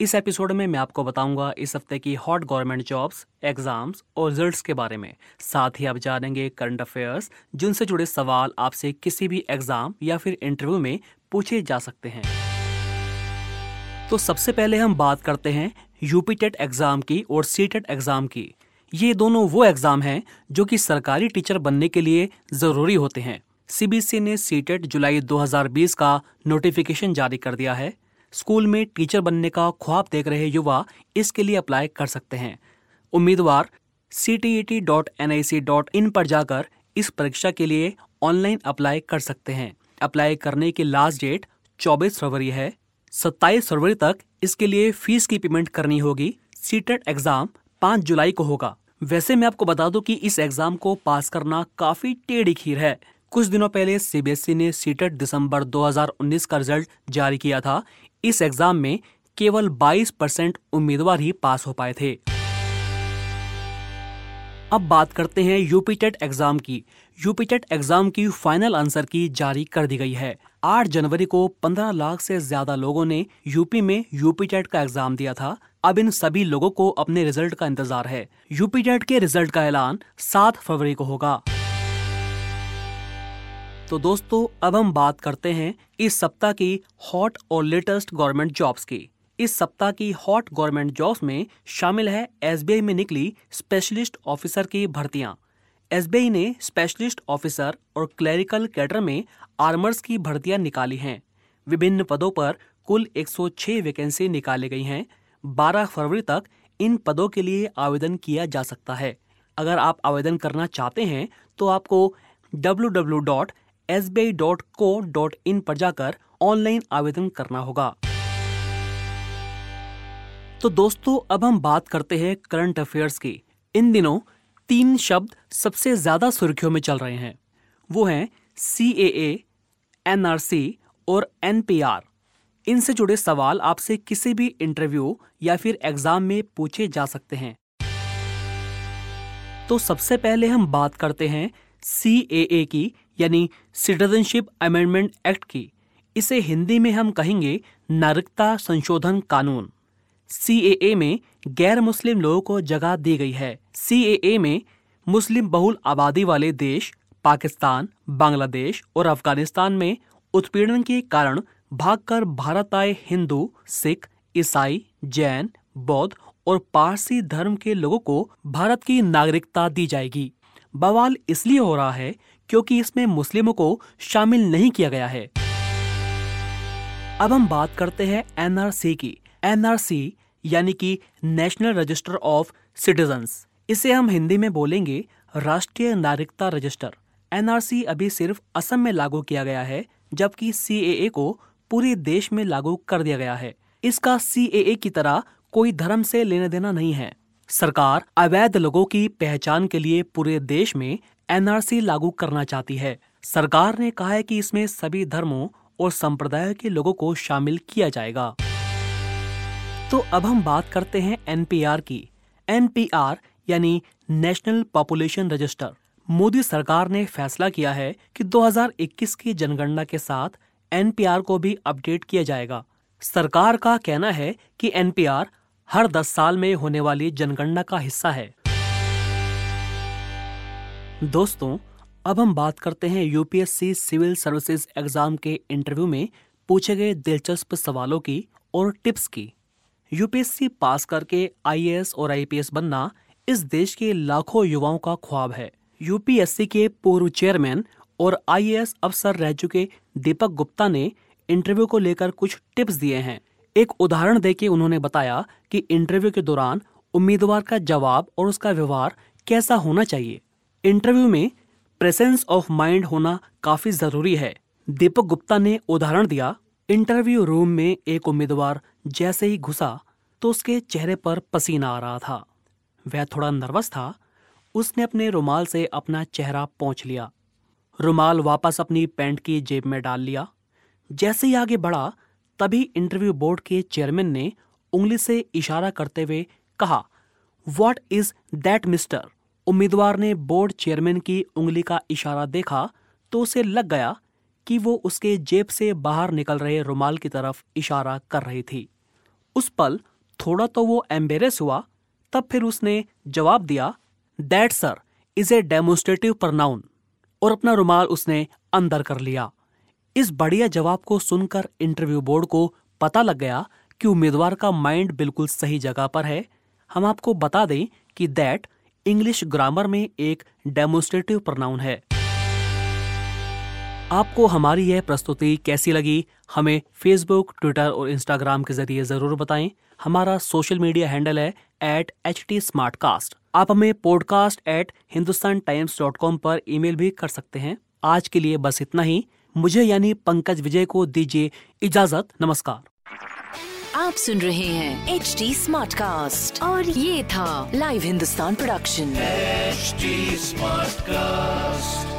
इस एपिसोड में मैं आपको बताऊँगा इस हफ़्ते की हॉट गवर्नमेंट जॉब्स, एग्ज़ाम्स और रिजल्ट्स के बारे में। साथ ही आप जानेंगे करंट अफेयर्स, जिनसे जुड़े सवाल आपसे किसी भी एग्ज़ाम या फिर इंटरव्यू में पूछे जा सकते हैं। तो सबसे पहले हम बात करते हैं यूपी टेट एग्ज़ाम की और सी टेट एग्ज़ाम की। ये दोनों वो एग्ज़ाम हैं जो कि सरकारी टीचर बनने के लिए ज़रूरी होते हैं। सीबीएसई ने सी टेट जुलाई 2020 का नोटिफिकेशन जारी कर दिया है। स्कूल में टीचर बनने का ख्वाब देख रहे युवा इसके लिए अप्लाई कर सकते हैं। उम्मीदवार इन पर जाकर इस परीक्षा के लिए ऑनलाइन अप्लाई कर सकते हैं। अप्लाई करने की लास्ट डेट 24 फरवरी है। 27 फरवरी तक इसके लिए फ़ीस की पेमेंट करनी होगी। सीटेट एग्ज़ाम 5 जुलाई को होगा। वैसे मैं आपको बता दूँ कि इस एग्ज़ाम को पास करना काफ़ी टेढ़ी खीर है। कुछ दिनों पहले सीबीएसई ने सीटेट दिसंबर 2019 का रिज़ल्ट जारी किया था। इस एग्ज़ाम में केवल 22 परसेंट उम्मीदवार ही पास हो पाए थे। अब बात करते हैं यूपी टेट एग्ज़ाम की। यूपी टेट एग्ज़ाम की फाइनल आंसर की जारी कर दी गई है। 8 जनवरी को 15 लाख से ज़्यादा लोगों ने यूपी में यूपी टेट का एग्ज़ाम दिया था। अब इन सभी लोगों को अपने रिज़ल्ट का इंतज़ार है। यूपी टेट के रिज़ल्ट का ऐलान 7 फरवरी को होगा। तो दोस्तों, अब हम बात करते हैं इस सप्ताह की हॉट और लेटेस्ट गवर्नमेंट जॉब्स की। इस सप्ताह की हॉट गवर्नमेंट जॉब्स में शामिल है एसबीआई में निकली स्पेशलिस्ट ऑफिसर की भर्तियाँ। एसबीआई ने स्पेशलिस्ट ऑफिसर और क्लरिकल कैडर में आर्मर्स की भर्तियाँ निकाली हैं। विभिन्न पदों पर कुल 106 वैकेंसी निकाली गई हैं। 12 फरवरी तक इन पदों के लिए आवेदन किया जा सकता है। अगर आप आवेदन करना चाहते हैं तो आपको www. एस पर जाकर ऑनलाइन आवेदन करना होगा। तो दोस्तों, अब हम बात करते हैं करंट अफेयर्स की। इन दिनों तीन शब्द सबसे ज़्यादा सुर्खियों में चल रहे हैं। वो हैं सी ए एन आर सी और एन पी आर। इनसे जुड़े सवाल आपसे किसी भी इंटरव्यू या फिर एग्ज़ाम में पूछे जा सकते हैं। तो सबसे पहले हम बात करते हैं सी ए की यानी सिटीजनशिप अमेंडमेंट एक्ट की। इसे हिंदी में हम कहेंगे नागरिकता संशोधन कानून। सीएए में गैर मुस्लिम लोगों को जगह दी गई है। सीएए में मुस्लिम बहुल आबादी वाले देश, पाकिस्तान, बांग्लादेश और अफ़गानिस्तान में उत्पीड़न के कारण भागकर भारत आए हिंदू, सिख, ईसाई, जैन, बौद्ध और पारसी धर्म के लोगों को भारत की नागरिकता दी जाएगी। बवाल इसलिए हो रहा है क्योंकि इसमें मुस्लिमों को शामिल नहीं किया गया है। अब हम बात करते हैं एनआरसी की। एनआरसी यानी कि नेशनल रजिस्टर ऑफ़ सिटीजन्स। इसे हम हिंदी में बोलेंगे राष्ट्रीय नागरिकता रजिस्टर। एनआरसी अभी सिर्फ़ असम में लागू किया गया है, जबकि सीएए को पूरे देश में लागू कर दिया गया है। इसका सीएए की तरह कोई धर्म से लेना देना नहीं है। सरकार अवैध लोगों की पहचान के लिए पूरे देश में एनआरसी लागू करना चाहती है। सरकार ने कहा है कि इसमें सभी धर्मों और संप्रदायों के लोगों को शामिल किया जाएगा। तो अब हम बात करते हैं एनपीआर की। एनपीआर यानी नेशनल पॉपुलेशन रजिस्टर। मोदी सरकार ने फैसला किया है कि 2021 की जनगणना के साथ एनपीआर को भी अपडेट किया जाएगा। सरकार का कहना है कि एनपीआर हर 10 साल में होने वाली जनगणना का हिस्सा है। दोस्तों, अब हम बात करते हैं यूपीएससी सिविल सर्विसेज़ एग्ज़ाम के इंटरव्यू में पूछे गए दिलचस्प सवालों की और टिप्स की। यूपीएससी पास करके आईएएस और आईपीएस बनना इस देश के लाखों युवाओं का ख्वाब है। यूपीएससी के पूर्व चेयरमैन और आईएएस अफसर रह चुके दीपक गुप्ता ने इंटरव्यू को लेकर कुछ टिप्स दिए हैं। एक उदाहरण देके उन्होंने बताया कि इंटरव्यू के दौरान उम्मीदवार का जवाब और उसका व्यवहार कैसा होना चाहिए। इंटरव्यू में प्रेजेंस ऑफ़ माइंड होना काफ़ी ज़रूरी है। दीपक गुप्ता ने उदाहरण दिया, इंटरव्यू रूम में एक उम्मीदवार जैसे ही घुसा तो उसके चेहरे पर पसीना आ रहा था। वह थोड़ा नर्वस था। उसने अपने रुमाल से अपना चेहरा पहुँच लिया। रुमाल वापस अपनी पैंट की जेब में डाल लिया। जैसे ही आगे बढ़ा तभी इंटरव्यू बोर्ड के चेयरमैन ने उंगली से इशारा करते हुए कहा वॉट इज़ दैट मिस्टर उम्मीदवार ने बोर्ड चेयरमैन की उंगली का इशारा देखा तो उसे लग गया कि वो उसके जेब से बाहर निकल रहे रुमाल की तरफ़ इशारा कर रही थी। उस पल थोड़ा तो वो एम्बेरस हुआ, तब फिर उसने जवाब दिया that sir is a demonstrative pronoun और अपना रुमाल उसने अंदर कर लिया। इस बढ़िया जवाब को सुनकर इंटरव्यू बोर्ड को पता लग गया कि उम्मीदवार का माइंड बिल्कुल सही जगह पर है। हम आपको बता दें कि दैट इंग्लिश ग्रामर में एक डेमोन्स्ट्रेटिव प्रनाउन है। आपको हमारी यह प्रस्तुति कैसी लगी, हमें फेसबुक ट्विटर और इंस्टाग्राम के ज़रिए ज़रूर बताएँ। हमारा सोशल मीडिया हैंडल है एट एच टी आप हमें podcast at Hindustan times dot com पर ईमेल भी कर सकते हैं। आज के लिए बस इतना ही। मुझे यानी पंकज विजय को दीजिए इजाज़त नमस्कार। आप सुन रहे हैं एच डी स्मार्ट कास्ट और ये था live Hindustan production smart cast